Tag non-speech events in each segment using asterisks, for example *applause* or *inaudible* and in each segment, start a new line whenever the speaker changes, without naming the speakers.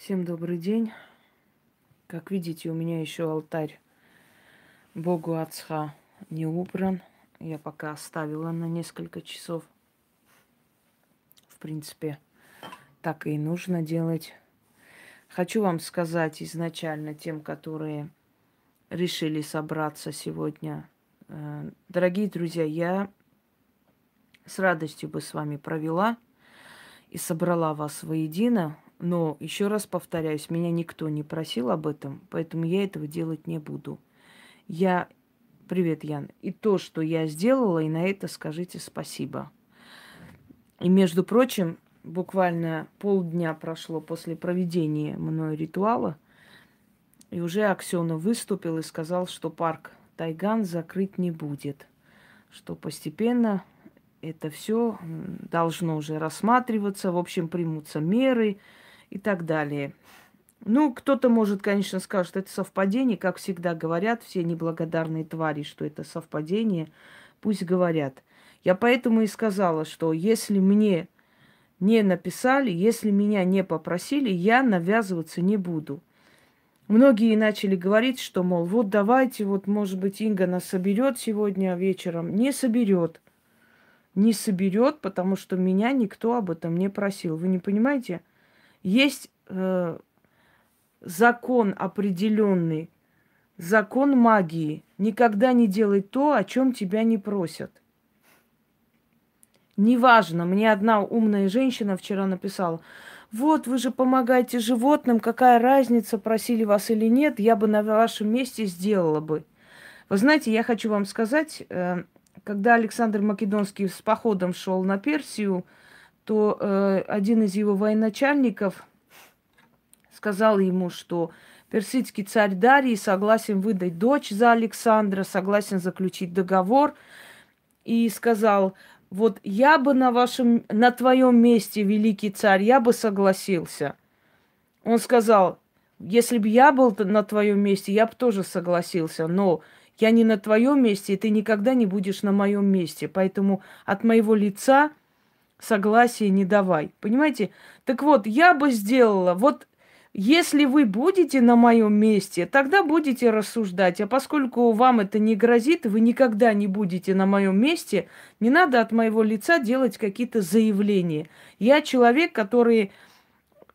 Всем добрый день. Как видите, у меня еще алтарь Богу Ацха не убран. Я пока оставила на несколько часов. В принципе, так и нужно делать. Хочу вам сказать изначально тем, которые решили собраться сегодня. Э, дорогие друзья, я с радостью бы с вами провела и собрала вас воедино, но еще раз повторяюсь, меня никто не просил об этом, поэтому я этого делать не буду. Я... Привет, Ян. И то, что я сделала, и на это скажите спасибо. И, между прочим, буквально полдня прошло после проведения мной ритуала, и уже Аксена выступил и сказал, что парк Тайган закрыть не будет, что постепенно это все должно уже рассматриваться, в общем, примутся меры, и так далее. Ну, кто-то может, конечно, скажет, это совпадение, как всегда говорят все неблагодарные твари, что это совпадение, пусть говорят. Я поэтому и сказала, что если мне не написали, если меня не попросили, я навязываться не буду. Многие начали говорить, что, мол, вот давайте, вот, может быть, Инга нас соберет сегодня вечером. Не соберет. Не соберет, потому что меня никто об этом не просил. Вы не понимаете? Есть э, закон определенный, закон магии. Никогда не делай то, о чем тебя не просят. Неважно, мне одна умная женщина вчера написала, вот вы же помогаете животным, какая разница, просили вас или нет, я бы на вашем месте сделала бы. Вы знаете, я хочу вам сказать, э, когда Александр Македонский с походом шел на Персию, то э, один из его военачальников сказал ему, что персидский царь Дарий согласен выдать дочь за Александра, согласен заключить договор, и сказал, вот я бы на вашем, на твоем месте, великий царь, я бы согласился. Он сказал, если бы я был на твоем месте, я бы тоже согласился, но я не на твоем месте, и ты никогда не будешь на моем месте. Поэтому от моего лица согласия не давай. Понимаете? Так вот, я бы сделала, вот если вы будете на моем месте, тогда будете рассуждать. А поскольку вам это не грозит, вы никогда не будете на моем месте, не надо от моего лица делать какие-то заявления. Я человек, который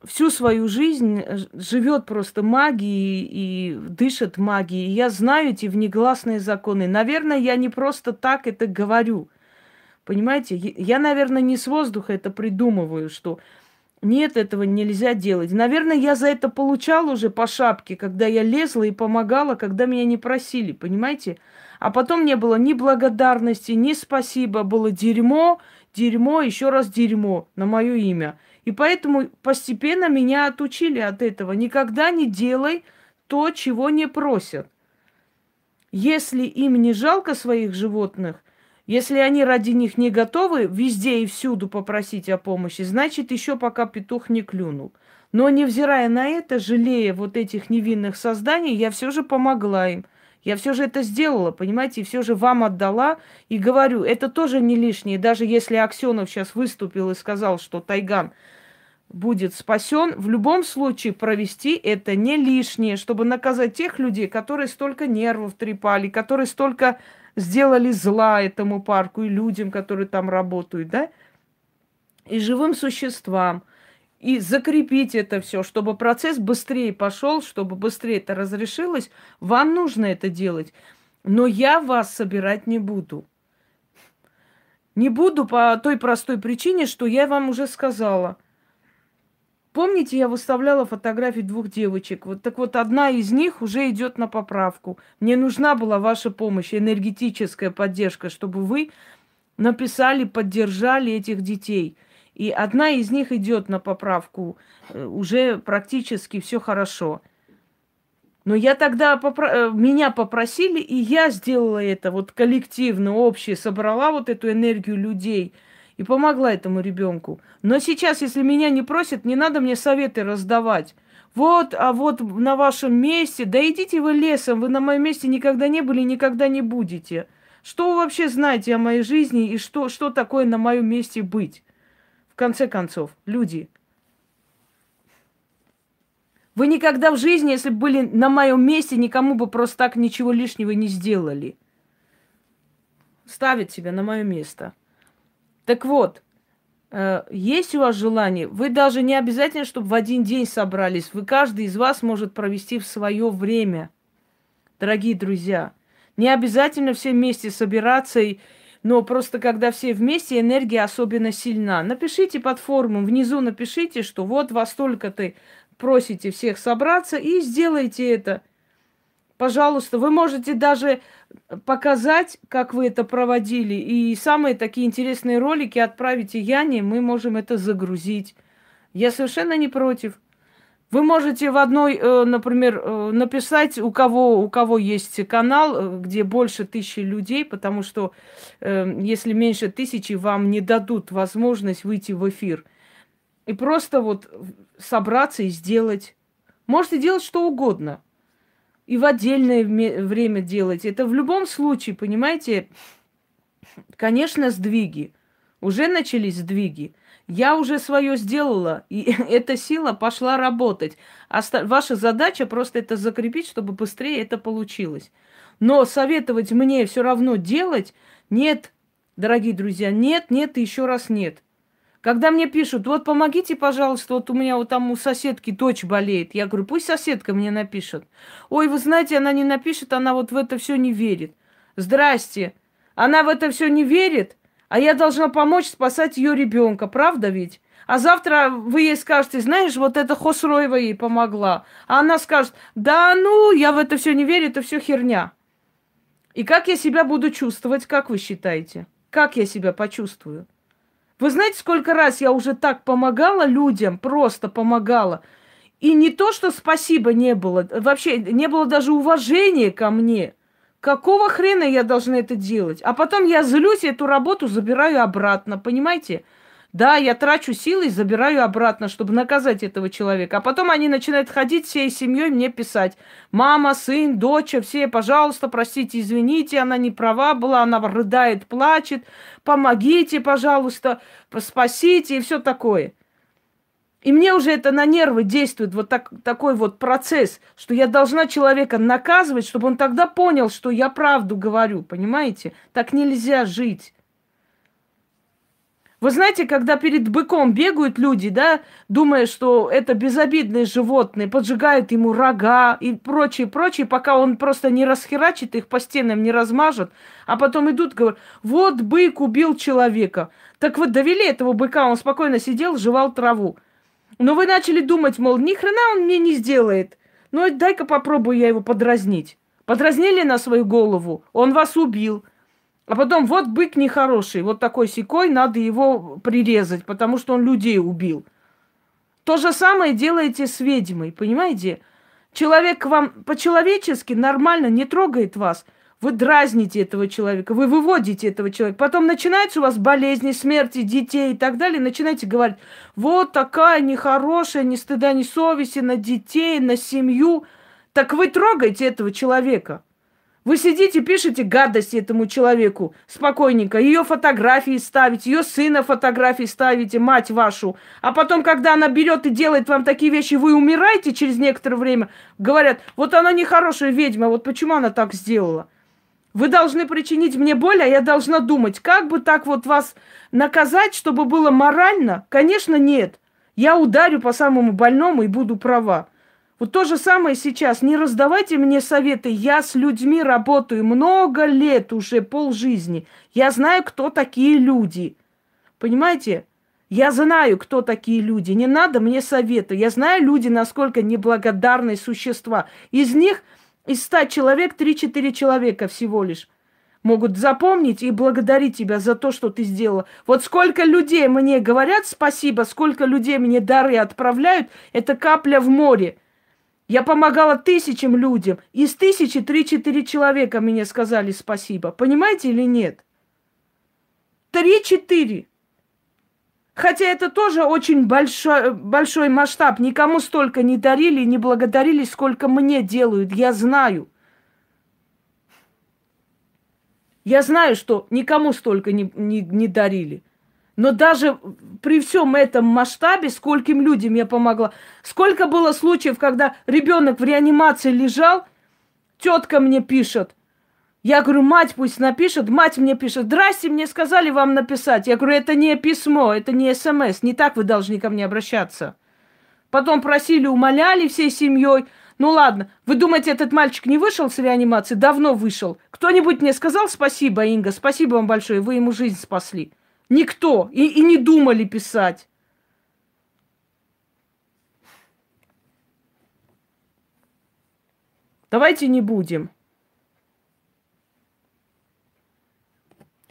всю свою жизнь живет просто магией и дышит магией. Я знаю эти внегласные законы. Наверное, я не просто так это говорю. Понимаете, я, наверное, не с воздуха это придумываю, что нет, этого нельзя делать. Наверное, я за это получала уже по шапке, когда я лезла и помогала, когда меня не просили, понимаете? А потом не было ни благодарности, ни спасибо, было дерьмо, дерьмо, еще раз дерьмо на мое имя. И поэтому постепенно меня отучили от этого. Никогда не делай то, чего не просят. Если им не жалко своих животных, если они ради них не готовы везде и всюду попросить о помощи, значит, еще пока петух не клюнул. Но невзирая на это, жалея вот этих невинных созданий, я все же помогла им. Я все же это сделала, понимаете, и все же вам отдала. И говорю, это тоже не лишнее. Даже если Аксенов сейчас выступил и сказал, что Тайган будет спасен, в любом случае провести это не лишнее, чтобы наказать тех людей, которые столько нервов трепали, которые столько сделали зла этому парку и людям, которые там работают, да, и живым существам, и закрепить это все, чтобы процесс быстрее пошел, чтобы быстрее это разрешилось, вам нужно это делать. Но я вас собирать не буду. Не буду по той простой причине, что я вам уже сказала – Помните, я выставляла фотографии двух девочек. Вот так вот, одна из них уже идет на поправку. Мне нужна была ваша помощь, энергетическая поддержка, чтобы вы написали, поддержали этих детей. И одна из них идет на поправку. Э, уже практически все хорошо. Но я тогда попро... Э, меня попросили, и я сделала это вот коллективно, общее, собрала вот эту энергию людей – и помогла этому ребенку. Но сейчас, если меня не просят, не надо мне советы раздавать. Вот, а вот на вашем месте, да идите вы лесом, вы на моем месте никогда не были, никогда не будете. Что вы вообще знаете о моей жизни и что, что такое на моем месте быть? В конце концов, люди. Вы никогда в жизни, если бы были на моем месте, никому бы просто так ничего лишнего не сделали. Ставить себя на мое место. Так вот, э, есть у вас желание, вы даже не обязательно, чтобы в один день собрались. Вы, каждый из вас может провести в свое время. Дорогие друзья, не обязательно все вместе собираться и но просто когда все вместе, энергия особенно сильна. Напишите под форму, внизу напишите, что вот во столько-то просите всех собраться и сделайте это. Пожалуйста, вы можете даже показать, как вы это проводили, и самые такие интересные ролики отправите Яне, мы можем это загрузить. Я совершенно не против. Вы можете в одной, э, например, э, написать, у кого, у кого есть канал, э, где больше тысячи людей, потому что если меньше тысячи, вам не дадут возможность выйти в эфир. И просто вот собраться и сделать. Можете делать что угодно. И в отдельное время делать. Это в любом случае, понимаете, конечно, сдвиги. Уже начались сдвиги. Я уже свое сделала, и *laughs* эта сила пошла работать. Оста- ваша задача просто это закрепить, чтобы быстрее это получилось. Но советовать мне все равно делать нет, дорогие друзья, нет, нет и еще раз нет. Когда мне пишут, вот помогите, пожалуйста, вот у меня вот там у соседки дочь болеет. Я говорю, пусть соседка мне напишет. Ой, вы знаете, она не напишет, она вот в это все не верит. Здрасте. Она в это все не верит, а я должна помочь спасать ее ребенка, правда ведь? А завтра вы ей скажете, знаешь, вот это Хосроева ей помогла. А она скажет, да ну, я в это все не верю, это все херня. И как я себя буду чувствовать, как вы считаете? Как я себя почувствую? Вы знаете, сколько раз я уже так помогала людям, просто помогала. И не то, что спасибо не было, вообще не было даже уважения ко мне – Какого хрена я должна это делать? А потом я злюсь, эту работу забираю обратно, понимаете? Да, я трачу силы и забираю обратно, чтобы наказать этого человека. А потом они начинают ходить всей семьей мне писать. Мама, сын, дочь, все, пожалуйста, простите, извините, она не права была, она рыдает, плачет. Помогите, пожалуйста, спасите и все такое. И мне уже это на нервы действует, вот так, такой вот процесс, что я должна человека наказывать, чтобы он тогда понял, что я правду говорю, понимаете? Так нельзя жить. Вы знаете, когда перед быком бегают люди, да, думая, что это безобидные животные, поджигают ему рога и прочее, прочее, пока он просто не расхерачит их по стенам, не размажет, а потом идут, говорят, вот бык убил человека. Так вот довели этого быка, он спокойно сидел, жевал траву. Но вы начали думать, мол, ни хрена он мне не сделает. Ну, дай-ка попробую я его подразнить. Подразнили на свою голову, он вас убил. А потом, вот бык нехороший, вот такой секой, надо его прирезать, потому что он людей убил. То же самое делаете с ведьмой, понимаете? Человек вам по-человечески нормально не трогает вас – вы дразните этого человека, вы выводите этого человека. Потом начинаются у вас болезни, смерти детей и так далее. Начинаете говорить, вот такая нехорошая, ни стыда, ни совести на детей, на семью. Так вы трогаете этого человека. Вы сидите, пишете гадости этому человеку спокойненько, ее фотографии ставите, ее сына фотографии ставите, мать вашу. А потом, когда она берет и делает вам такие вещи, вы умираете через некоторое время, говорят, вот она нехорошая ведьма, вот почему она так сделала. Вы должны причинить мне боль, а я должна думать, как бы так вот вас наказать, чтобы было морально? Конечно, нет. Я ударю по самому больному и буду права. Вот то же самое сейчас. Не раздавайте мне советы. Я с людьми работаю много лет, уже полжизни. Я знаю, кто такие люди. Понимаете? Я знаю, кто такие люди. Не надо мне советы. Я знаю люди, насколько неблагодарные существа. Из них из ста человек 3-4 человека всего лишь могут запомнить и благодарить тебя за то, что ты сделала. Вот сколько людей мне говорят спасибо, сколько людей мне дары отправляют, это капля в море. Я помогала тысячам людям. Из тысячи три-четыре человека мне сказали спасибо. Понимаете или нет? Три-четыре. Хотя это тоже очень большой, большой масштаб. Никому столько не дарили, не благодарили, сколько мне делают. Я знаю. Я знаю, что никому столько не, не, не дарили. Но даже при всем этом масштабе, скольким людям я помогла, сколько было случаев, когда ребенок в реанимации лежал, тетка мне пишет, я говорю, мать пусть напишет, мать мне пишет, здрасте, мне сказали вам написать. Я говорю, это не письмо, это не смс, не так вы должны ко мне обращаться. Потом просили, умоляли всей семьей. Ну ладно, вы думаете, этот мальчик не вышел с реанимации? Давно вышел. Кто-нибудь мне сказал спасибо, Инга, спасибо вам большое, вы ему жизнь спасли. Никто. И, и не думали писать. Давайте не будем.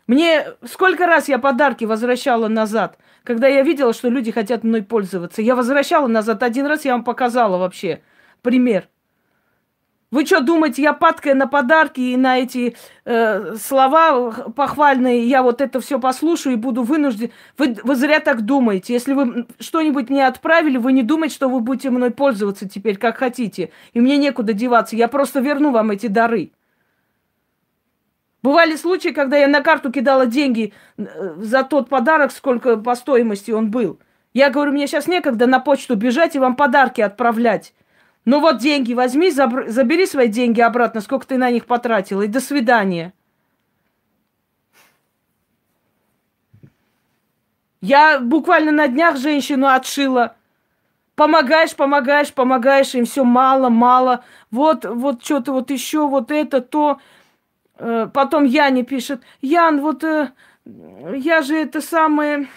Мне сколько раз я подарки возвращала назад, когда я видела, что люди хотят мной пользоваться. Я возвращала назад. Один раз я вам показала вообще пример. Вы что думаете, я падкая на подарки и на эти э, слова похвальные, я вот это все послушаю и буду вынужден. Вы, вы зря так думаете. Если вы что-нибудь мне отправили, вы не думайте, что вы будете мной пользоваться теперь, как хотите. И мне некуда деваться. Я просто верну вам эти дары. Бывали случаи, когда я на карту кидала деньги э, за тот подарок, сколько по стоимости он был. Я говорю, мне сейчас некогда на почту бежать и вам подарки отправлять. Ну вот деньги возьми, забери свои деньги обратно, сколько ты на них потратила, и до свидания. Я буквально на днях женщину отшила. Помогаешь, помогаешь, помогаешь, им все мало, мало. Вот, вот что-то вот еще, вот это, то. Э, потом Яне пишет, Ян, вот э, я же это самое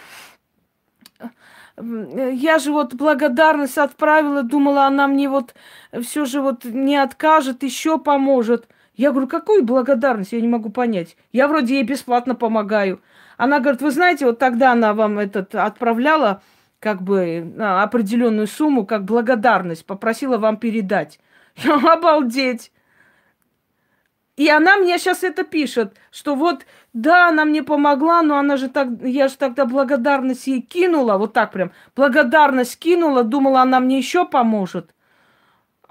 я же вот благодарность отправила, думала, она мне вот все же вот не откажет, еще поможет. Я говорю, какую благодарность, я не могу понять. Я вроде ей бесплатно помогаю. Она говорит, вы знаете, вот тогда она вам этот отправляла как бы определенную сумму, как благодарность, попросила вам передать. *laughs* Обалдеть. И она мне сейчас это пишет, что вот, да, она мне помогла, но она же так, я же тогда благодарность ей кинула, вот так прям, благодарность кинула, думала, она мне еще поможет.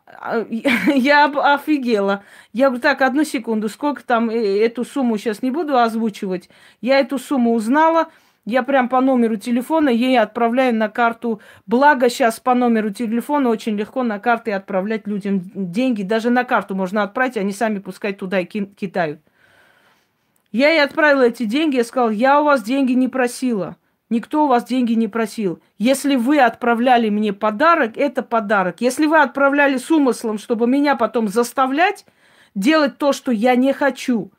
А, *laughs* я офигела. Я говорю, так, одну секунду, сколько там, э, эту сумму сейчас не буду озвучивать. Я эту сумму узнала, я прям по номеру телефона ей отправляю на карту. Благо сейчас по номеру телефона очень легко на карты отправлять людям деньги. Даже на карту можно отправить, они сами пускай туда и кидают. Я ей отправила эти деньги, я сказала, я у вас деньги не просила. Никто у вас деньги не просил. Если вы отправляли мне подарок, это подарок. Если вы отправляли с умыслом, чтобы меня потом заставлять делать то, что я не хочу,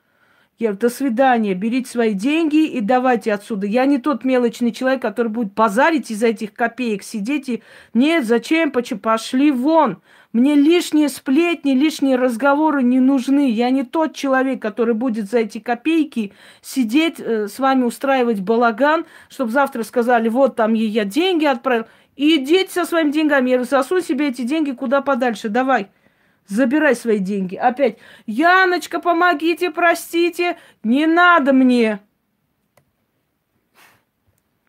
я говорю, до свидания, берите свои деньги и давайте отсюда. Я не тот мелочный человек, который будет базарить из-за этих копеек, сидеть и... Нет, зачем? Пошли вон. Мне лишние сплетни, лишние разговоры не нужны. Я не тот человек, который будет за эти копейки сидеть, э, с вами устраивать балаган, чтобы завтра сказали, вот там я деньги отправил. И идите со своими деньгами. Я засунь себе эти деньги куда подальше. Давай. Забирай свои деньги. Опять, Яночка, помогите, простите, не надо мне.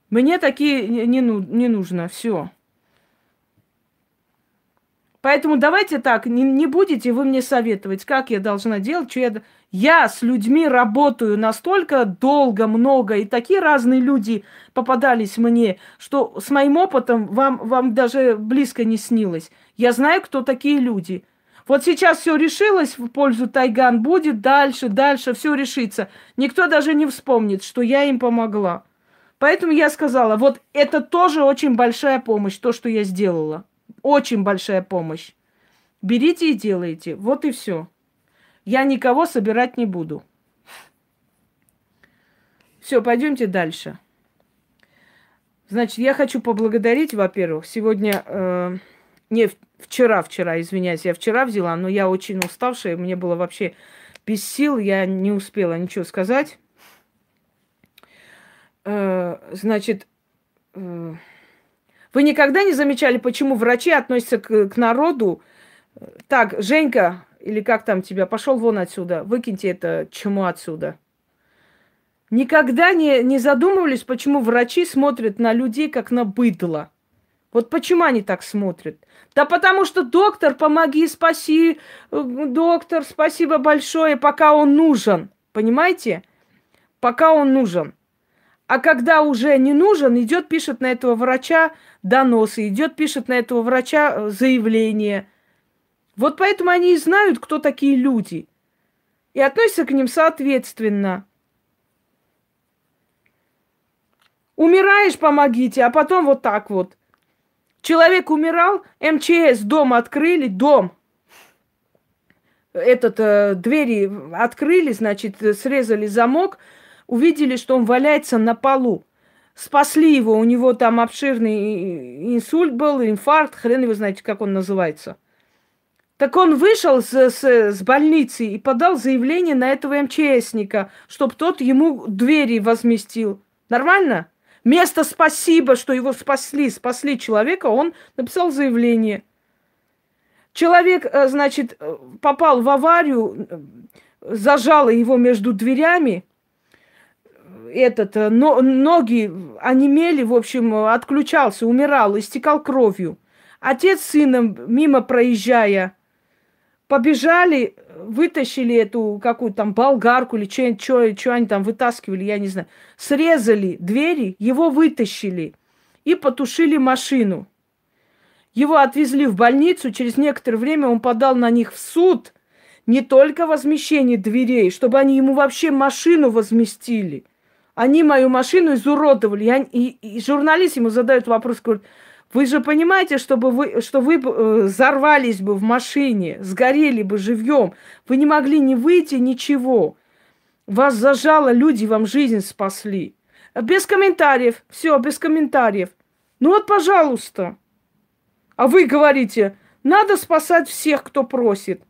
Мне такие не, ну, не нужно, все. Поэтому давайте так, не, не будете вы мне советовать, как я должна делать, что я... Я с людьми работаю настолько долго, много, и такие разные люди попадались мне, что с моим опытом вам, вам даже близко не снилось. Я знаю, кто такие люди – вот сейчас все решилось в пользу Тайган, будет дальше, дальше, все решится. Никто даже не вспомнит, что я им помогла. Поэтому я сказала, вот это тоже очень большая помощь, то, что я сделала. Очень большая помощь. Берите и делайте. Вот и все. Я никого собирать не буду. Все, пойдемте дальше. Значит, я хочу поблагодарить, во-первых, сегодня... Э, не вчера, вчера, извиняюсь, я вчера взяла, но я очень уставшая, мне было вообще без сил, я не успела ничего сказать. Э, значит, э, вы никогда не замечали, почему врачи относятся к, к народу так, Женька, или как там тебя, пошел вон отсюда, выкиньте это чему отсюда. Никогда не, не задумывались, почему врачи смотрят на людей, как на быдло. Вот почему они так смотрят? Да потому что доктор, помоги, спаси, э, доктор, спасибо большое, пока он нужен. Понимаете? Пока он нужен. А когда уже не нужен, идет, пишет на этого врача доносы, идет, пишет на этого врача э, заявление. Вот поэтому они и знают, кто такие люди. И относятся к ним соответственно. Умираешь, помогите, а потом вот так вот. Человек умирал, МЧС дом открыли, дом. Этот, э, двери открыли, значит, срезали замок – увидели, что он валяется на полу. Спасли его, у него там обширный инсульт был, инфаркт, хрен его знаете, как он называется. Так он вышел с, с, с больницы и подал заявление на этого МЧСника, чтобы тот ему двери возместил. Нормально? Место спасибо, что его спасли, спасли человека, он написал заявление. Человек, э, значит, э, попал в аварию, э, зажало его между дверями, этот, э, но, ноги онемели, в общем, отключался, умирал, истекал кровью. Отец с сыном, мимо проезжая, побежали, вытащили эту какую-то там болгарку или что, они там вытаскивали, я не знаю. Срезали двери, его вытащили и потушили машину. Его отвезли в больницу, через некоторое время он подал на них в суд не только возмещение дверей, чтобы они ему вообще машину возместили – они мою машину изуродовали. Я, и, и журналист ему задает вопрос, говорит, вы же понимаете, чтобы вы, что вы э, взорвались бы в машине, сгорели бы живьем, вы не могли не выйти, ничего. Вас зажало, люди вам жизнь спасли. Без комментариев, все, без комментариев. Ну вот, пожалуйста. А вы говорите, надо спасать всех, кто просит.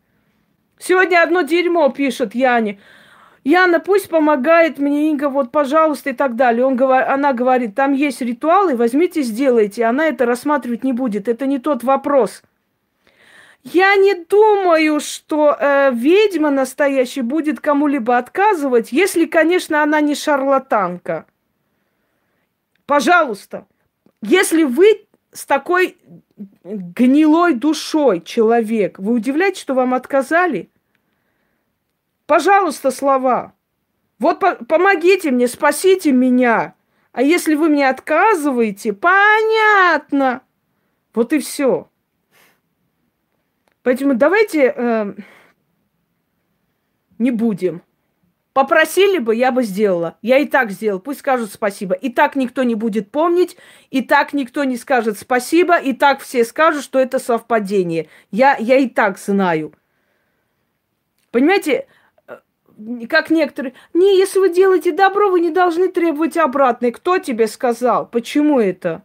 Сегодня одно дерьмо пишет Яне. Яна, пусть помогает мне Инга, вот, пожалуйста, и так далее. Он, она говорит, там есть ритуалы, возьмите, сделайте. Она это рассматривать не будет. Это не тот вопрос. Я не думаю, что э, ведьма настоящая будет кому-либо отказывать, если, конечно, она не шарлатанка. Пожалуйста, если вы с такой гнилой душой человек, вы удивляетесь, что вам отказали? Пожалуйста, слова. Вот по помогите мне, спасите меня. А если вы мне отказываете, понятно. Вот и все. Поэтому давайте э, не будем. Попросили бы, я бы сделала. Я и так сделала. Пусть скажут спасибо. И так никто не будет помнить, и так никто не скажет спасибо, и так все скажут, что это совпадение. Я, я и так знаю. Понимаете, как некоторые, не, если вы делаете добро, вы не должны требовать обратное. Кто тебе сказал? Почему это?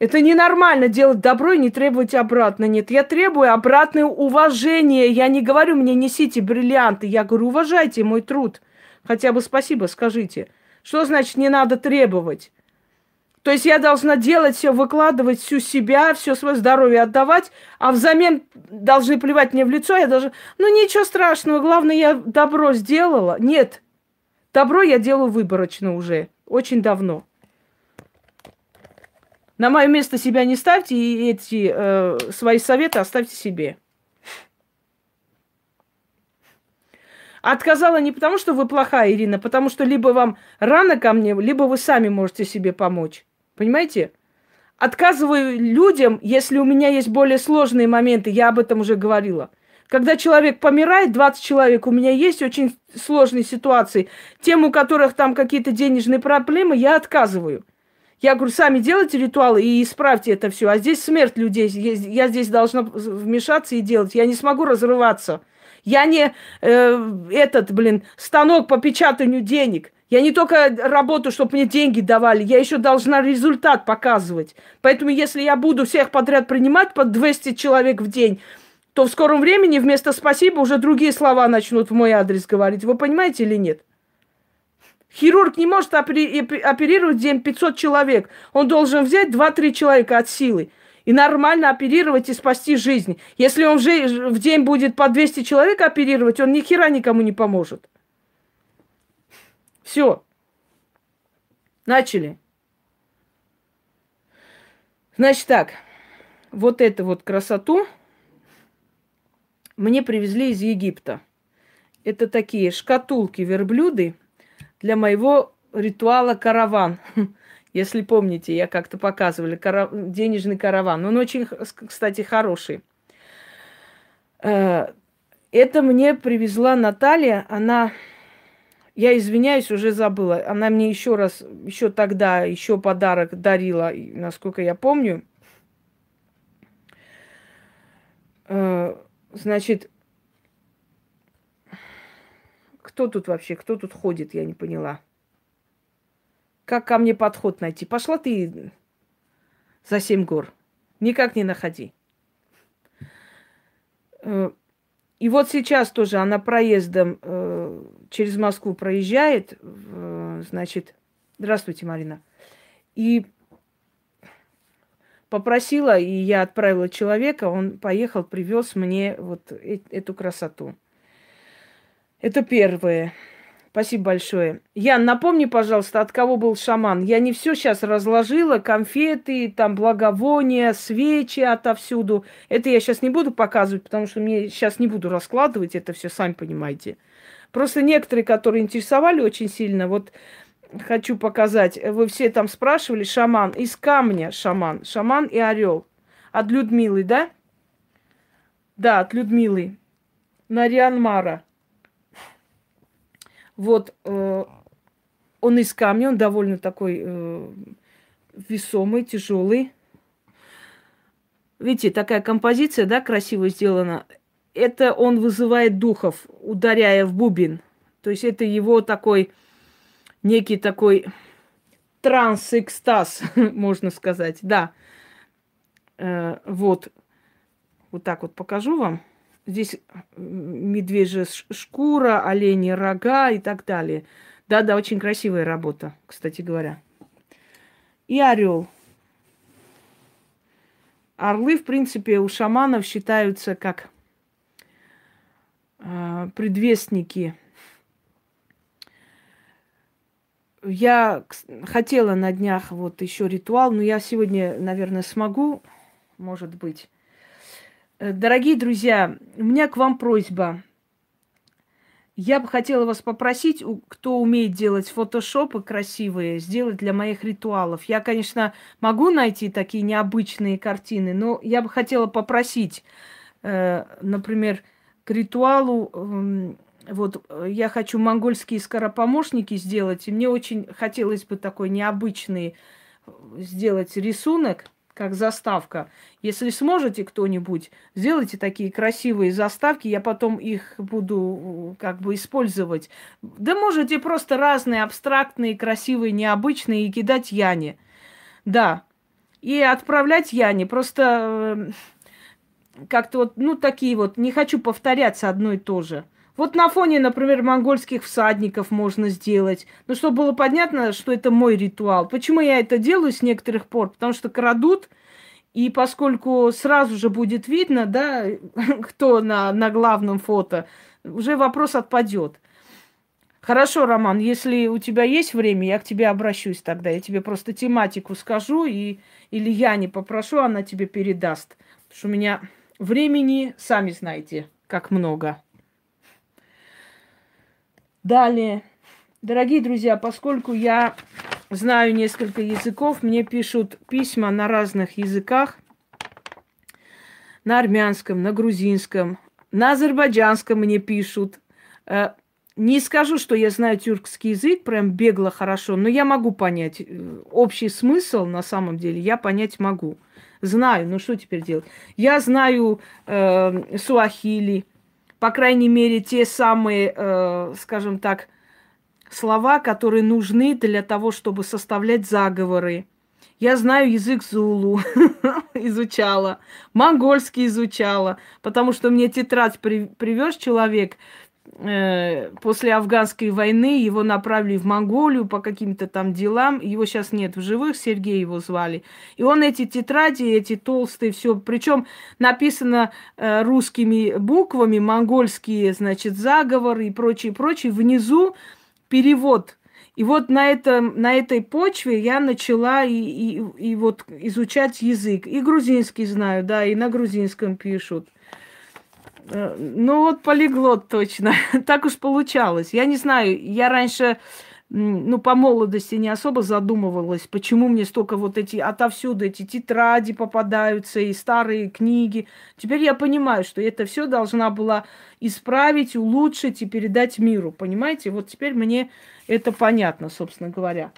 Это ненормально делать добро и не требовать обратно. Нет, я требую обратное уважение. Я не говорю, мне несите бриллианты. Я говорю, уважайте мой труд. Хотя бы спасибо скажите. Что значит не надо требовать? То есть я должна делать все, выкладывать всю себя, все свое здоровье отдавать, а взамен должны плевать мне в лицо, я должна... Ну ничего страшного, главное, я добро сделала. Нет, добро я делаю выборочно уже, очень давно. На мое место себя не ставьте и эти э, свои советы оставьте себе. Отказала не потому, что вы плохая, Ирина, потому что либо вам рано ко мне, либо вы сами можете себе помочь. Понимаете? Отказываю людям, если у меня есть более сложные моменты, я об этом уже говорила. Когда человек помирает, 20 человек, у меня есть очень сложные ситуации. Тем, у которых там какие-то денежные проблемы, я отказываю. Я говорю, сами делайте ритуалы и исправьте это все. А здесь смерть людей. Я здесь должна вмешаться и делать. Я не смогу разрываться. Я не э, этот, блин, станок по печатанию денег. Я не только работаю, чтобы мне деньги давали, я еще должна результат показывать. Поэтому если я буду всех подряд принимать по 200 человек в день, то в скором времени вместо спасибо уже другие слова начнут в мой адрес говорить. Вы понимаете или нет? Хирург не может оперировать в день 500 человек. Он должен взять 2-3 человека от силы и нормально оперировать и спасти жизнь. Если он в день будет по 200 человек оперировать, он ни хера никому не поможет. Все. Начали. Значит так, вот эту вот красоту мне привезли из Египта. Это такие шкатулки верблюды для моего ритуала караван. *laughs* Если помните, я как-то показывали кара... денежный караван. Он очень, кстати, хороший. Э, это мне привезла Наталья. Она, я извиняюсь, уже забыла. Она мне еще раз, еще тогда, еще подарок дарила, насколько я помню. Э, значит, кто тут вообще, кто тут ходит, я не поняла. Как ко мне подход найти? Пошла ты за семь гор. Никак не находи. Э, и вот сейчас тоже она проездом э, через Москву проезжает, значит, здравствуйте, Марина, и попросила, и я отправила человека, он поехал, привез мне вот э- эту красоту. Это первое. Спасибо большое. Ян, напомни, пожалуйста, от кого был шаман. Я не все сейчас разложила. Конфеты, там благовония, свечи отовсюду. Это я сейчас не буду показывать, потому что мне сейчас не буду раскладывать это все, сами понимаете. Просто некоторые, которые интересовали очень сильно, вот хочу показать. Вы все там спрашивали, шаман. Из камня шаман. Шаман и орел. От Людмилы, да? Да, от Людмилы. Нариан Мара. Вот э, он из камня, он довольно такой э, весомый, тяжелый. Видите, такая композиция, да, красиво сделана. Это он вызывает духов, ударяя в бубен. То есть это его такой, некий такой транс-экстаз, *laughs* можно сказать, да. Э, вот, вот так вот покажу вам. Здесь медвежья шкура, олени рога и так далее. Да-да, очень красивая работа, кстати говоря. И орел. Орлы, в принципе, у шаманов считаются как предвестники. Я хотела на днях вот еще ритуал, но я сегодня, наверное, смогу, может быть. Э, дорогие друзья, у меня к вам просьба. Я бы хотела вас попросить, кто умеет делать фотошопы красивые, сделать для моих ритуалов. Я, конечно, могу найти такие необычные картины, но я бы хотела попросить, э, например, к ритуалу, эм, вот я хочу монгольские скоропомощники сделать, и мне очень хотелось бы такой необычный э, сделать рисунок – как заставка. Если сможете кто-нибудь, сделайте такие красивые заставки, я потом их буду как бы использовать. Да можете просто разные, абстрактные, красивые, необычные и кидать Яне. Да. И отправлять Яне. Просто э, как-то вот, ну, такие вот, не хочу повторяться одно и то же. Вот на фоне, например, монгольских всадников можно сделать. Ну, чтобы было понятно, что это мой ритуал. Почему я это делаю с некоторых пор? Потому что крадут, и поскольку сразу же будет видно, да, *laughs* кто на, на главном фото, уже вопрос отпадет. Хорошо, Роман, если у тебя есть время, я к тебе обращусь тогда. Я тебе просто тематику скажу, и, или я не попрошу, она тебе передаст. Потому что у меня времени, сами знаете, как много. Далее. Дорогие друзья, поскольку я знаю несколько языков, мне пишут письма на разных языках. На армянском, на грузинском, на азербайджанском мне пишут. Э, не скажу, что я знаю тюркский язык, прям бегло хорошо, но я могу понять э, общий смысл, на самом деле, я понять могу. Знаю, ну что теперь делать? Я знаю э, суахили, по крайней мере, те самые, э, скажем так, слова, которые нужны для того, чтобы составлять заговоры. Я знаю язык зулу, *laughs* изучала, монгольский изучала, потому что мне тетрадь при, привез человек, после афганской войны его направили в Монголию по каким-то там делам. Его сейчас нет в живых, Сергей его звали. И он эти тетради, эти толстые, все, причем написано э, русскими буквами, монгольские, значит, заговоры и прочее, прочее. Внизу перевод. И вот на, этом, на этой почве я начала и, и, и вот изучать язык. И грузинский знаю, да, и на грузинском пишут. Ну вот полиглот точно. *laughs* так уж получалось. Я не знаю, я раньше ну, по молодости не особо задумывалась, почему мне столько вот эти, отовсюду эти тетради попадаются и старые книги. Теперь я понимаю, что это все должна была исправить, улучшить и передать миру. Понимаете? Вот теперь мне это понятно, собственно говоря.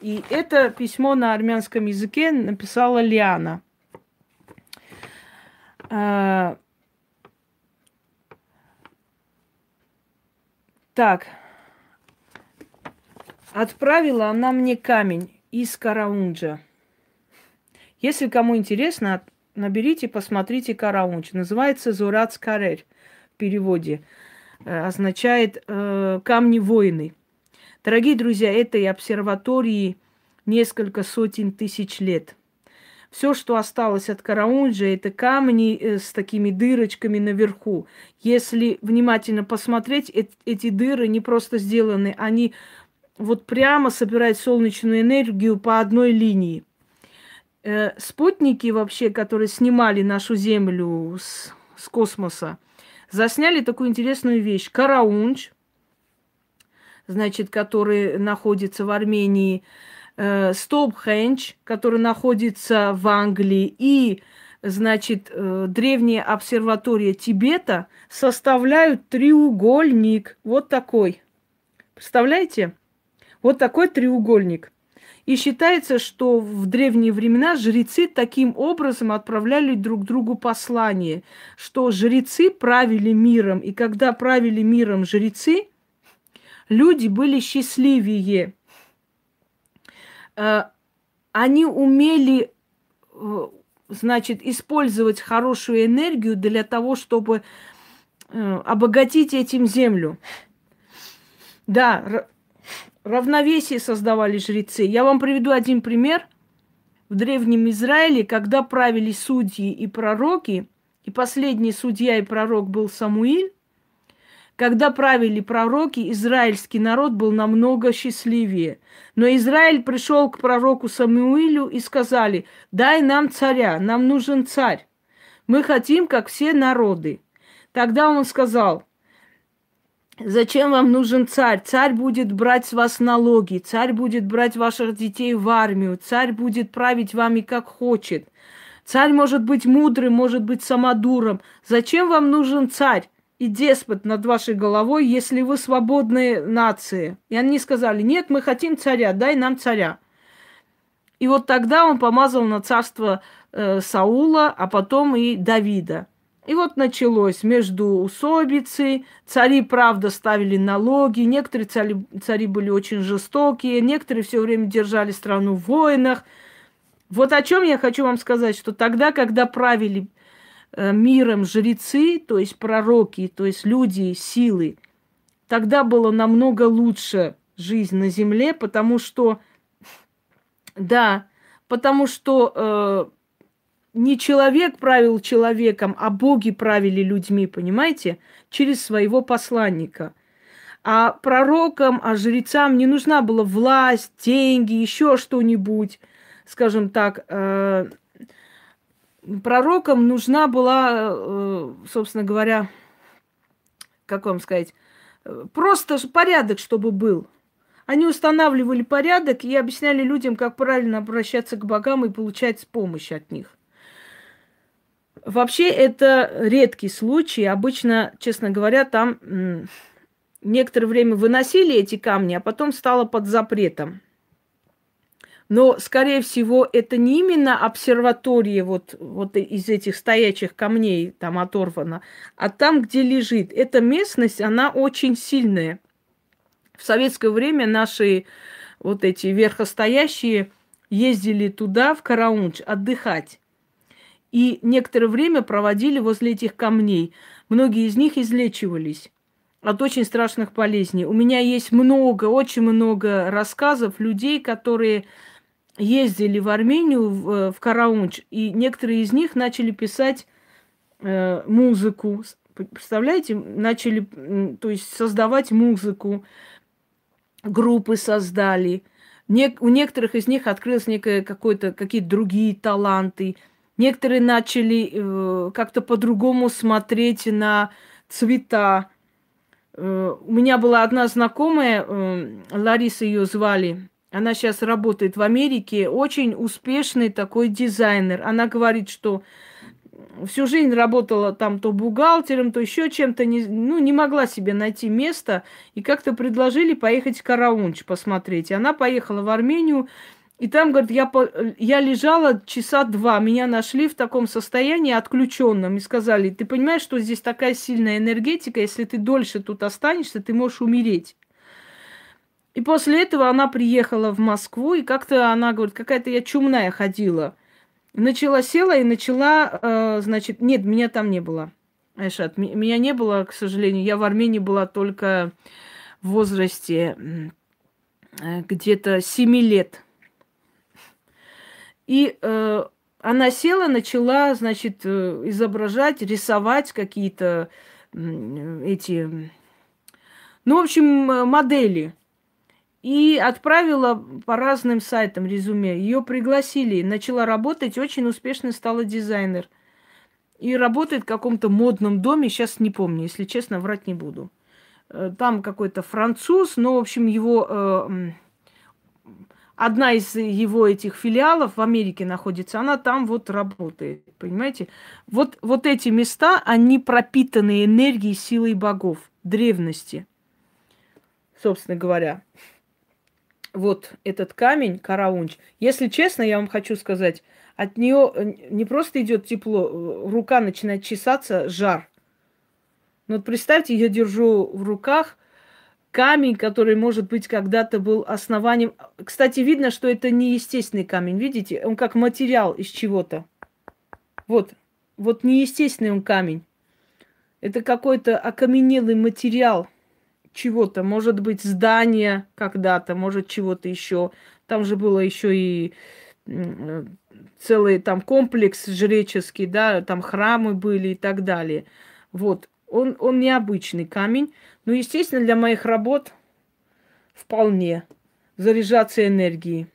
И это письмо на армянском языке написала Лиана. Так. Отправила она мне камень из Караунджа. Если кому интересно, наберите, посмотрите Караунджа. Называется Зурац Карель в переводе. Э, означает э, камни войны. Дорогие друзья, этой обсерватории несколько сотен тысяч лет. Все, что осталось от Караунджа, это камни э, с такими дырочками наверху. Если внимательно посмотреть, эти дыры не просто сделаны, они вот прямо собирать солнечную энергию по одной линии. Э, спутники вообще, которые снимали нашу Землю с, с космоса, засняли такую интересную вещь. Караунч, значит, который находится в Армении, э, Стопхендж, который находится в Англии, и, значит, э, древняя обсерватория Тибета составляют треугольник. Вот такой. Представляете? Вот такой треугольник. И считается, что в древние времена жрецы таким образом отправляли друг другу послание, что жрецы правили миром, и когда правили миром жрецы, люди были счастливее. Э, они умели, э, значит, использовать хорошую энергию для того, чтобы э, обогатить этим землю. Да, равновесие создавали жрецы. Я вам приведу один пример. В Древнем Израиле, когда правили судьи и пророки, и последний судья и пророк был Самуиль, когда правили пророки, израильский народ был намного счастливее. Но Израиль пришел к пророку Самуилю и сказали, дай нам царя, нам нужен царь. Мы хотим, как все народы. Тогда он сказал, Зачем вам нужен царь? Царь будет брать с вас налоги, царь будет брать ваших детей в армию, царь будет править вами как хочет. Царь может быть мудрым, может быть самодуром. Зачем вам нужен царь и деспот над вашей головой, если вы свободные нации? И они сказали, нет, мы хотим царя, дай нам царя. И вот тогда он помазал на царство э, Саула, а потом и Давида. И вот началось между усобицы, цари, правда, ставили налоги, некоторые цари, цари были очень жестокие, некоторые все время держали страну в войнах. Вот о чем я хочу вам сказать, что тогда, когда правили миром жрецы, то есть пророки, то есть люди, силы, тогда было намного лучше жизнь на земле, потому что, да, потому что э, не человек правил человеком, а боги правили людьми, понимаете, через своего посланника. А пророкам, а жрецам не нужна была власть, деньги, еще что-нибудь, скажем так. Э, пророкам нужна была, э, собственно говоря, как вам сказать, э, просто порядок, чтобы был. Они устанавливали порядок и объясняли людям, как правильно обращаться к богам и получать помощь от них. Вообще это редкий случай. Обычно, честно говоря, там некоторое время выносили эти камни, а потом стало под запретом. Но, скорее всего, это не именно обсерватория вот, вот из этих стоячих камней там оторвана, а там, где лежит. Эта местность, она очень сильная. В советское время наши вот эти верхостоящие ездили туда, в Караунч, отдыхать и некоторое время проводили возле этих камней. Многие из них излечивались от очень страшных болезней. У меня есть много, очень много рассказов людей, которые ездили в Армению, в, в Караунч, и некоторые из них начали писать э, музыку. Представляете, начали, то есть создавать музыку, группы создали. Не, у некоторых из них открылось некое какое-то какие-то другие таланты. Некоторые начали э, как-то по-другому смотреть на цвета. Э, у меня была одна знакомая, э, Лариса ее звали, она сейчас работает в Америке, очень успешный такой дизайнер. Она говорит, что всю жизнь работала там то бухгалтером, то еще чем-то, не, ну, не могла себе найти место, и как-то предложили поехать в Караунч посмотреть. И она поехала в Армению, и там, говорит, я, я лежала часа два, меня нашли в таком состоянии отключенном и сказали, ты понимаешь, что здесь такая сильная энергетика, если ты дольше тут останешься, ты можешь умереть. И после этого она приехала в Москву, и как-то она говорит, какая-то я чумная ходила. Начала села и начала, э, значит, нет, меня там не было. Айшат, меня не было, к сожалению. Я в Армении была только в возрасте э, где-то 7 лет. И э, она села, начала, значит, э, изображать, рисовать какие-то э, эти, ну, в общем, модели и отправила по разным сайтам резюме. Ее пригласили, начала работать, очень успешно стала дизайнер. И работает в каком-то модном доме, сейчас не помню, если честно, врать не буду. Э, там какой-то француз, но, в общем, его... Э, одна из его этих филиалов в Америке находится, она там вот работает, понимаете? Вот, вот эти места, они пропитаны энергией, силой богов, древности, собственно говоря вот этот камень, караунч, если честно, я вам хочу сказать, от нее э, не просто идет тепло, э, рука начинает чесаться, жар. Но вот представьте, я держу в руках камень, который, может быть, когда-то был основанием. Кстати, видно, что это не естественный камень, видите? Он как материал из чего-то. Вот, вот неестественный он камень. Это какой-то окаменелый материал – чего-то, может быть, здания когда-то, может, чего-то еще. Там же было еще и целый там комплекс жреческий, да, там храмы были и так далее. Вот, он, он необычный камень, но, естественно, для моих работ вполне заряжаться энергией.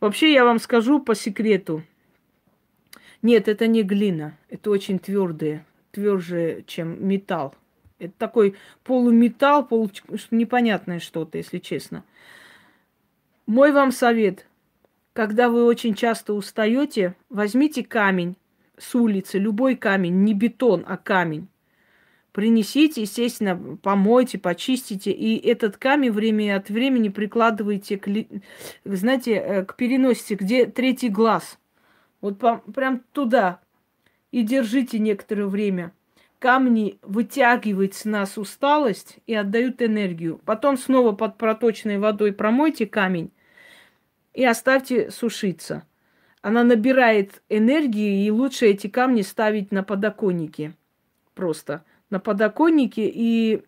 Вообще, я вам скажу по секрету. Нет, это не глина, это очень твердые, тверже, чем металл. Это такой полуметалл, полу... непонятное что-то, если честно. Мой вам совет. Когда вы очень часто устаете, возьмите камень с улицы, любой камень, не бетон, а камень. Принесите, естественно, помойте, почистите, и этот камень время от времени прикладывайте к, знаете, э, к переносице, где третий глаз. Вот прям туда. И держите некоторое время – камни вытягивают с нас усталость и отдают энергию. Потом снова под проточной водой промойте камень и оставьте сушиться. Она набирает энергии, и лучше эти камни ставить на подоконнике. Просто на подоконнике, и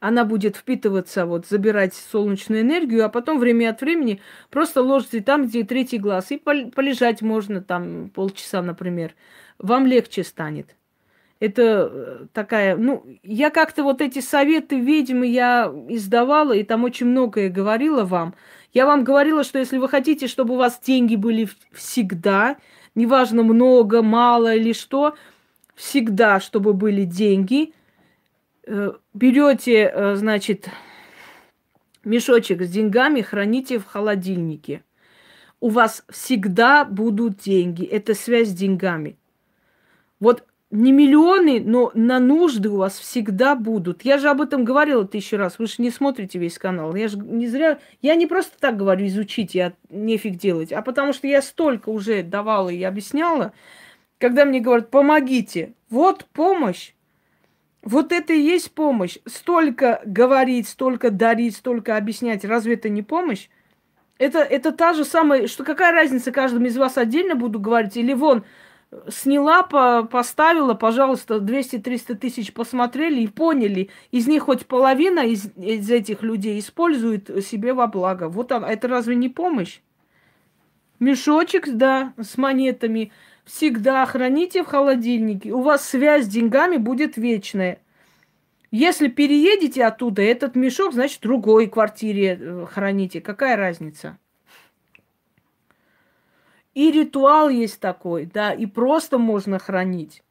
она будет впитываться, вот, забирать солнечную энергию, а потом время от времени просто ложите там, где третий глаз, и полежать можно там полчаса, например. Вам легче станет. Это э, такая, ну, я как-то вот эти советы, видимо, я издавала, и там очень многое говорила вам. Я вам говорила, что если вы хотите, чтобы у вас деньги были всегда, неважно много, мало или что, всегда, чтобы были деньги, э, берете, э, значит, мешочек с деньгами, храните в холодильнике. У вас всегда будут деньги. Это связь с деньгами. Вот не миллионы, но на нужды у вас всегда будут. Я же об этом говорила тысячу раз. Вы же не смотрите весь канал. Я же не зря... Я не просто так говорю, изучите, а нефиг делать. А потому что я столько уже давала и объясняла, когда мне говорят, помогите. Вот помощь. Вот это и есть помощь. Столько говорить, столько дарить, столько объяснять. Разве это не помощь? Это, это та же самая, что какая разница каждому из вас отдельно буду говорить, или вон, сняла, по, поставила, пожалуйста, 200-300 тысяч посмотрели и поняли, из них хоть половина из, из этих людей использует себе во благо. Вот она, это разве не помощь? Мешочек, да, с монетами. Всегда храните в холодильнике. У вас связь с деньгами будет вечная. Если переедете оттуда, этот мешок, значит, в другой квартире э, храните. Какая разница? И ритуал есть такой, да, и просто можно хранить.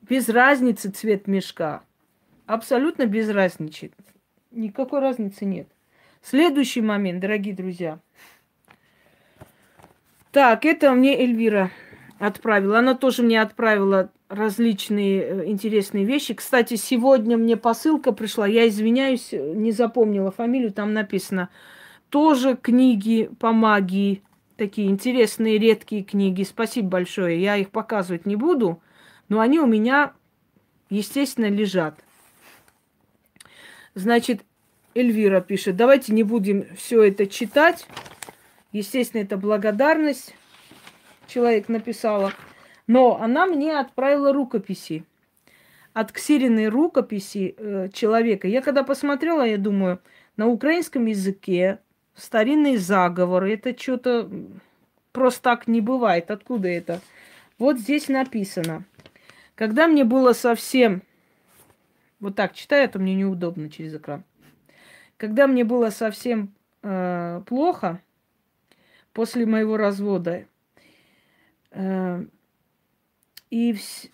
Без разницы цвет мешка. абсолютно безразничает. Никакой разницы нет. Следующий момент, дорогие друзья. Так, это мне Эльвира отправила. Она тоже мне отправила различные э, интересные вещи. Кстати, сегодня мне посылка пришла. Я извиняюсь, не запомнила фамилию. Там написано тоже книги по магии. Такие интересные, редкие книги. Спасибо большое. Я их показывать не буду, но они у меня, естественно, лежат. Значит, Эльвира пишет, давайте не будем все это читать. Естественно, это благодарность. Человек написала. Но она мне отправила рукописи. От ксириной рукописи э, человека. Я когда посмотрела, я думаю, на украинском языке старинные заговоры. Это что-то просто так не бывает. Откуда это? Вот здесь написано. Когда мне было совсем... Вот так читаю, это мне неудобно через экран. Когда мне было совсем э, плохо после моего развода, э, и вс-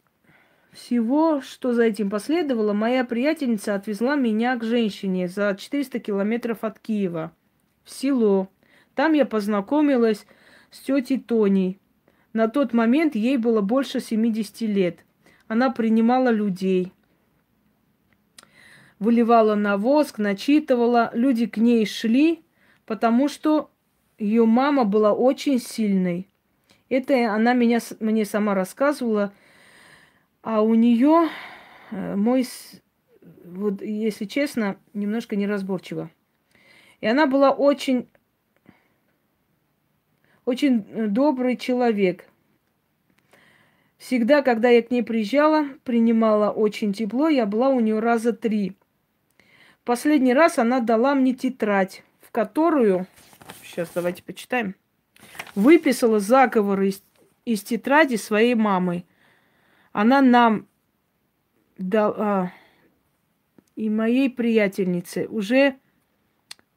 всего, что за этим последовало, моя приятельница отвезла меня к женщине за 400 километров от Киева в село. Там я познакомилась с тетей Тоней. На тот момент ей было больше 70 лет. Она принимала людей, выливала на воск, начитывала. Люди к ней шли, потому что ее мама была очень сильной. Это она меня, мне сама рассказывала. А у нее э, мой, вот если честно, немножко неразборчиво. И она была очень, очень добрый человек. Всегда, когда я к ней приезжала, принимала очень тепло, я была у нее раза три. Последний раз она дала мне тетрадь, в которую, сейчас давайте почитаем, выписала заговоры из, из тетради своей мамы. Она нам дала, и моей приятельнице уже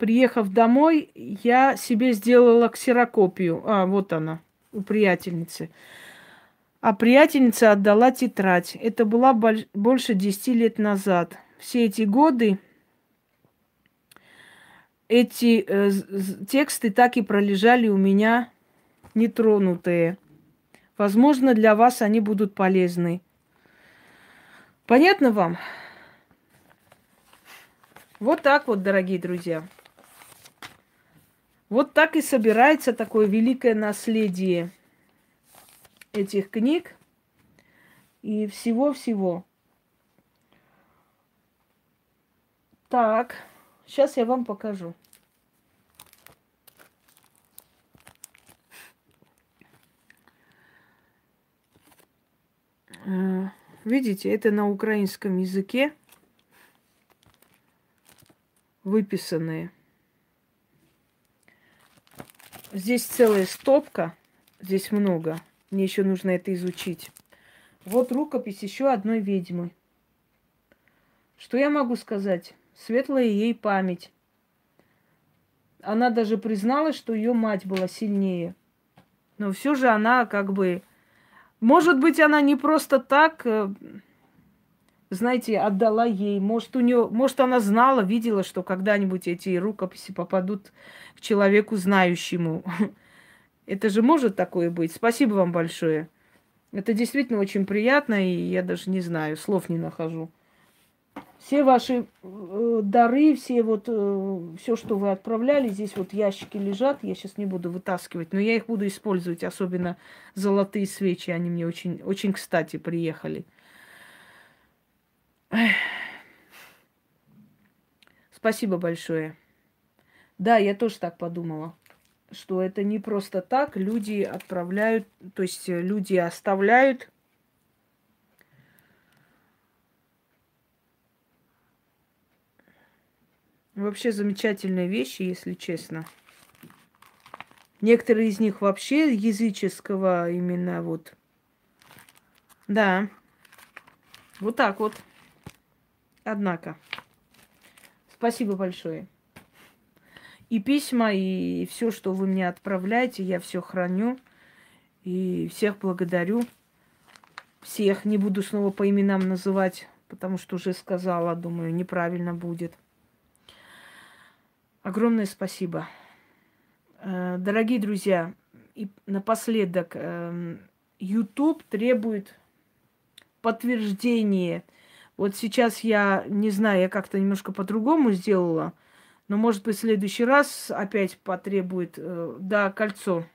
приехав домой, я себе сделала ксерокопию. А, вот она, у приятельницы. А приятельница отдала тетрадь. Это была больше 10 лет назад. Все эти годы эти э, тексты так и пролежали у меня нетронутые. Возможно, для вас они будут полезны. Понятно вам? Вот так вот, дорогие друзья. Вот так и собирается такое великое наследие этих книг и всего-всего. Так, сейчас я вам покажу. Э, видите, это на украинском языке выписанные. Здесь целая стопка, здесь много. Мне еще нужно это изучить. Вот рукопись еще одной ведьмы. Что я могу сказать? Светлая ей память. Она даже призналась, что ее мать была сильнее. Но все же она как бы... Может быть, она не просто так э, знаете, отдала ей. Может, у нее, может, она знала, видела, что когда-нибудь эти рукописи попадут к человеку знающему. *laughs* Это же может такое быть. Спасибо вам большое. Это действительно очень приятно, и я даже не знаю, слов не нахожу. Все ваши э, дары, все вот, э, все, что вы отправляли, здесь вот ящики лежат, я сейчас не буду вытаскивать, но я их буду использовать, особенно золотые свечи, они мне очень, очень кстати приехали. Спасибо большое. Да, я тоже так подумала, что это не просто так. Люди отправляют, то есть люди оставляют Вообще замечательные вещи, если честно. Некоторые из них вообще языческого именно вот. Да. Вот так вот. Однако, спасибо большое. И письма, и все, что вы мне отправляете, я все храню. И всех благодарю. Всех не буду снова по именам называть, потому что уже сказала, думаю, неправильно будет. Огромное спасибо. Э, дорогие друзья, и напоследок, эм, YouTube требует подтверждения. Вот сейчас я не знаю, я как-то немножко по-другому сделала, но может быть в следующий раз опять потребует, э, да, кольцо.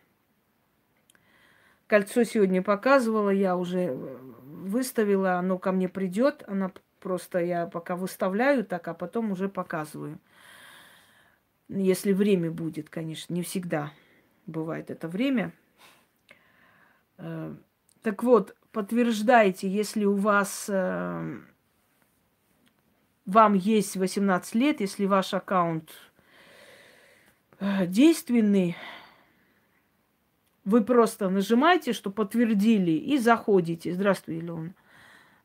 Кольцо сегодня показывала, я уже э, выставила, оно ко мне придет, она просто я пока выставляю так, а потом уже показываю. Если время будет, конечно, не всегда бывает это время. Э, так вот, подтверждайте, если у вас вам есть 18 лет, если ваш аккаунт э, действенный, вы просто нажимаете, что подтвердили, и заходите. Здравствуй, Илона.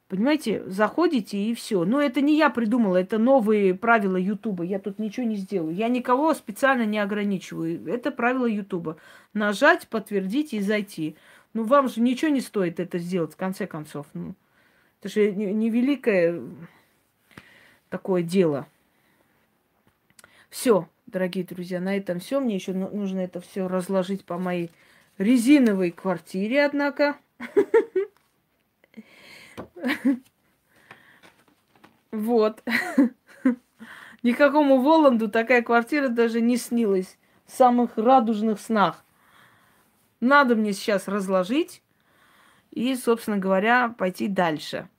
Понимаете, заходите и все. Но это не я придумала, это новые правила Ютуба. Я тут ничего не сделаю. Я никого специально не ограничиваю. Это правила Ютуба. Нажать, подтвердить и зайти. Ну, вам же ничего не стоит это сделать, в конце концов. Ну, это же невеликое не такое дело. Все, дорогие друзья, на этом все. Мне еще нужно это все разложить по моей резиновой квартире, однако. *laughs* Вот. *laughs* Никакому Воланду такая квартира даже не снилась в самых радужных снах. Надо мне сейчас разложить и, собственно говоря, пойти дальше.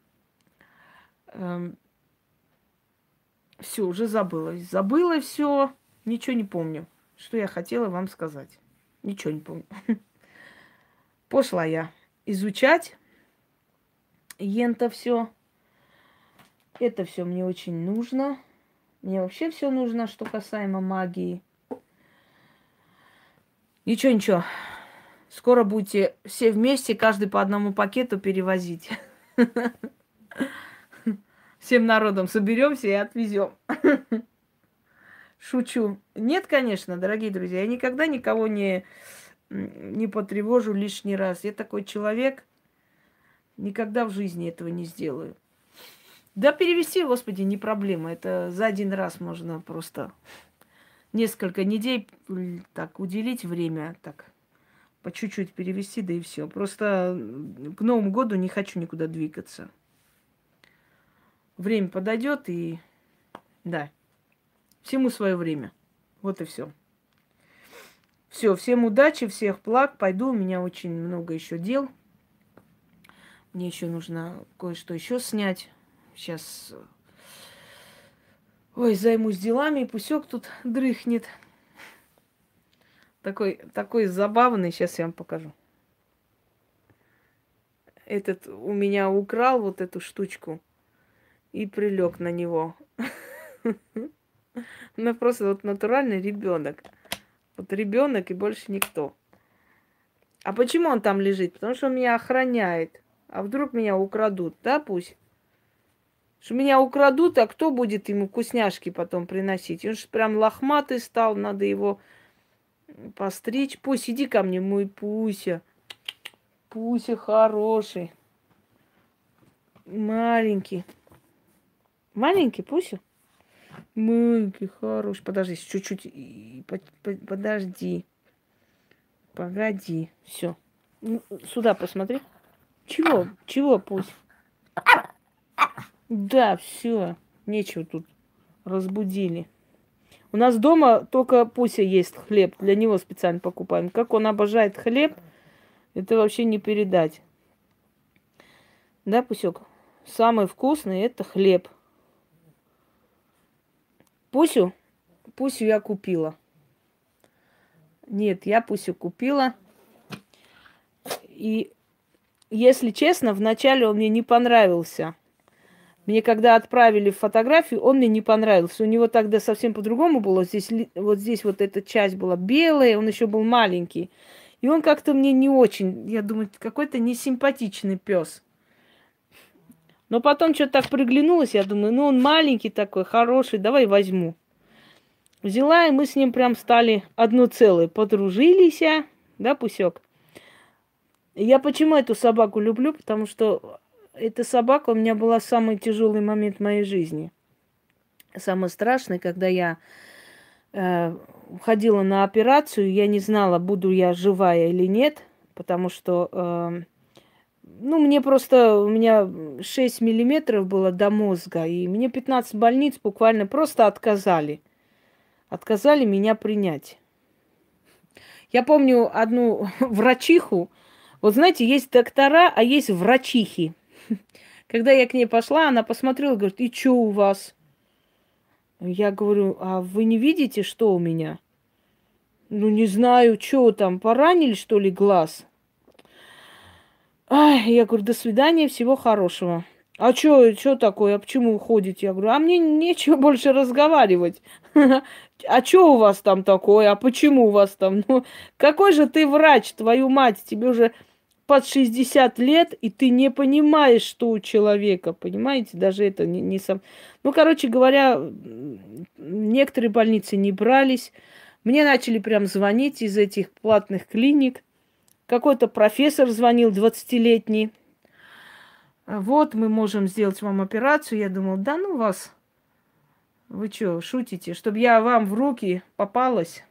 Все, уже забыла. Забыла все, ничего не помню. Что я хотела вам сказать. Ничего не помню. *laughs* Пошла я изучать ента все. Это все мне очень нужно. Мне вообще все нужно, что касаемо магии. Ничего, ничего. Скоро будете все вместе, каждый по одному пакету перевозить. *laughs* Всем народом соберемся и отвезем. Шучу. Нет, конечно, дорогие друзья, я никогда никого не, не потревожу лишний раз. Я такой человек, Никогда в жизни этого не сделаю. Да, перевести, господи, не проблема. Это за один раз можно просто несколько недель так уделить время, так по чуть-чуть перевести, да и все. Просто к Новому году не хочу никуда двигаться. Время подойдет и да, всему свое время. Вот и все. Все, всем удачи, всех благ. Пойду, у меня очень много еще дел. Мне еще нужно кое-что еще снять. Сейчас... Ой, займусь делами, пусек тут дрыхнет. Такой, такой забавный, сейчас я вам покажу. Этот у меня украл вот эту штучку и прилег на него. *laughs* Ну, просто вот натуральный ребенок. Вот ребенок и больше никто. А почему он там лежит? Потому что он меня охраняет. А вдруг меня украдут, да, пусть? Что меня украдут, а кто будет ему вкусняшки потом приносить? Он же прям лохматый стал, надо его постричь. Пусть иди ко мне, мой Пуся. Пуся хороший. Маленький. Маленький Пуся? Маленький, хороший. Подожди, чуть-чуть. Подожди. Погоди. Все. Сюда посмотри. Чего? Чего пусть? Да, все. Нечего тут. Разбудили. У нас дома только Пуся есть хлеб. Для него специально покупаем. Как он обожает хлеб, это вообще не передать. Да, Пусек? Самый вкусный это хлеб. Пусю? Пусю я купила. Нет, я Пусю купила. И если честно, вначале он мне не понравился. Мне когда отправили фотографию, он мне не понравился. У него тогда совсем по-другому было. Здесь, вот здесь вот эта часть была белая, он еще был маленький. И он как-то мне не очень, я думаю, какой-то несимпатичный пес. Но потом что-то так приглянулось, я думаю, ну он маленький такой, хороший, давай возьму. Взяла, и мы с ним прям стали одно целое. Подружились, да, Пусек? Я почему эту собаку люблю? Потому что эта собака у меня была самый тяжелый момент в моей жизни. Самый страшный, когда я э, ходила на операцию, я не знала, буду я живая или нет, потому что, э, ну, мне просто, у меня 6 миллиметров было до мозга, и мне 15 больниц буквально просто отказали. Отказали меня принять. Я помню одну *laughs* врачиху, вот знаете, есть доктора, а есть врачихи. *laughs* Когда я к ней пошла, она посмотрела, говорит, и что у вас? Я говорю, а вы не видите, что у меня? Ну, не знаю, что там, поранили, что ли, глаз? Я говорю, до свидания, всего хорошего. А что, что такое, а почему уходите? Я говорю, а мне нечего больше разговаривать. А что у вас там такое? А почему у вас там? Ну, какой же ты врач, твою мать? Тебе уже под 60 лет, и ты не понимаешь, что у человека, понимаете? Даже это не, не сам... Ну, короче говоря, некоторые больницы не брались. Мне начали прям звонить из этих платных клиник. Какой-то профессор звонил, 20-летний. Вот, мы можем сделать вам операцию. Я думал, да ну вас, вы что, шутите? Чтобы я вам в руки попалась?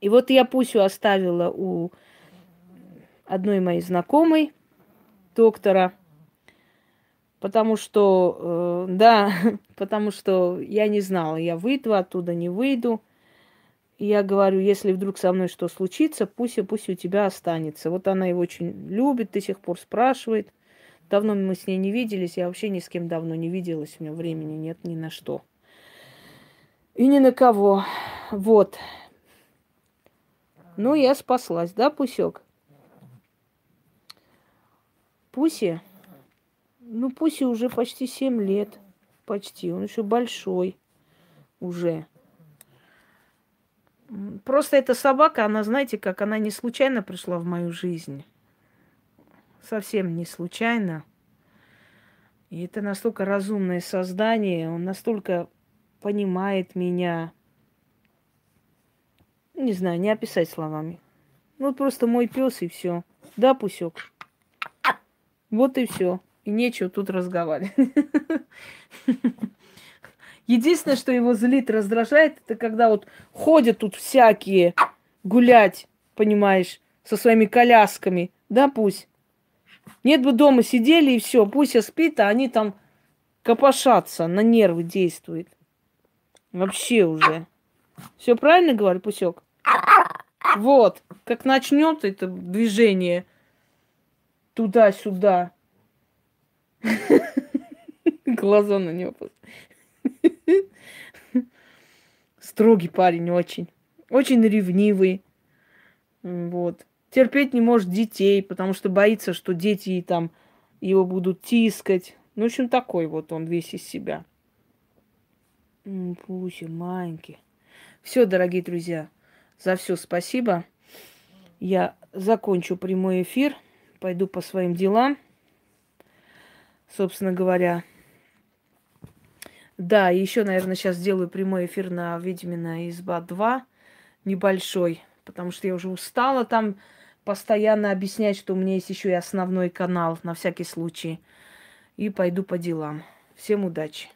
И вот я Пусю оставила у одной моей знакомой, доктора, потому что, э, да, *laughs* потому что я не знала, я выйду оттуда, не выйду. Я говорю, если вдруг со мной что случится, пусть, пусть у тебя останется. Вот она его очень любит, до сих пор спрашивает. Давно мы с ней не виделись, я вообще ни с кем давно не виделась, у меня времени нет ни на что. И ни на кого. Вот. Ну, я спаслась, да, Пусек? Пуси, ну Пуси уже почти 7 лет, почти, он еще большой уже. Просто эта собака, она, знаете, как она не случайно пришла в мою жизнь. Совсем не случайно. И это настолько разумное создание, он настолько понимает меня. Не знаю, не описать словами. Ну, просто мой пес и все. Да, Пусек? Вот и все. И нечего тут разговаривать. *laughs* Единственное, что его злит, раздражает, это когда вот ходят тут всякие гулять, понимаешь, со своими колясками. Да, пусть. Нет бы дома сидели и все, пусть спит, а они там копошатся, на нервы действует. Вообще уже. Все правильно говорю, Пусек? Вот, как начнет это движение – туда-сюда. *laughs* Глаза на него. Строгий парень очень. Очень ревнивый. Вот. Терпеть не может детей, потому что боится, что дети там его будут тискать. Ну, в общем, такой вот он весь из себя. Пуся, маленький. Все, дорогие друзья, за все спасибо. Я закончу прямой эфир пойду по своим делам, собственно говоря. Да, еще, наверное, сейчас сделаю прямой эфир на Ведьмина изба 2, небольшой, потому что я уже устала там постоянно объяснять, что у меня есть еще и основной канал на всякий случай. И пойду по делам. Всем удачи!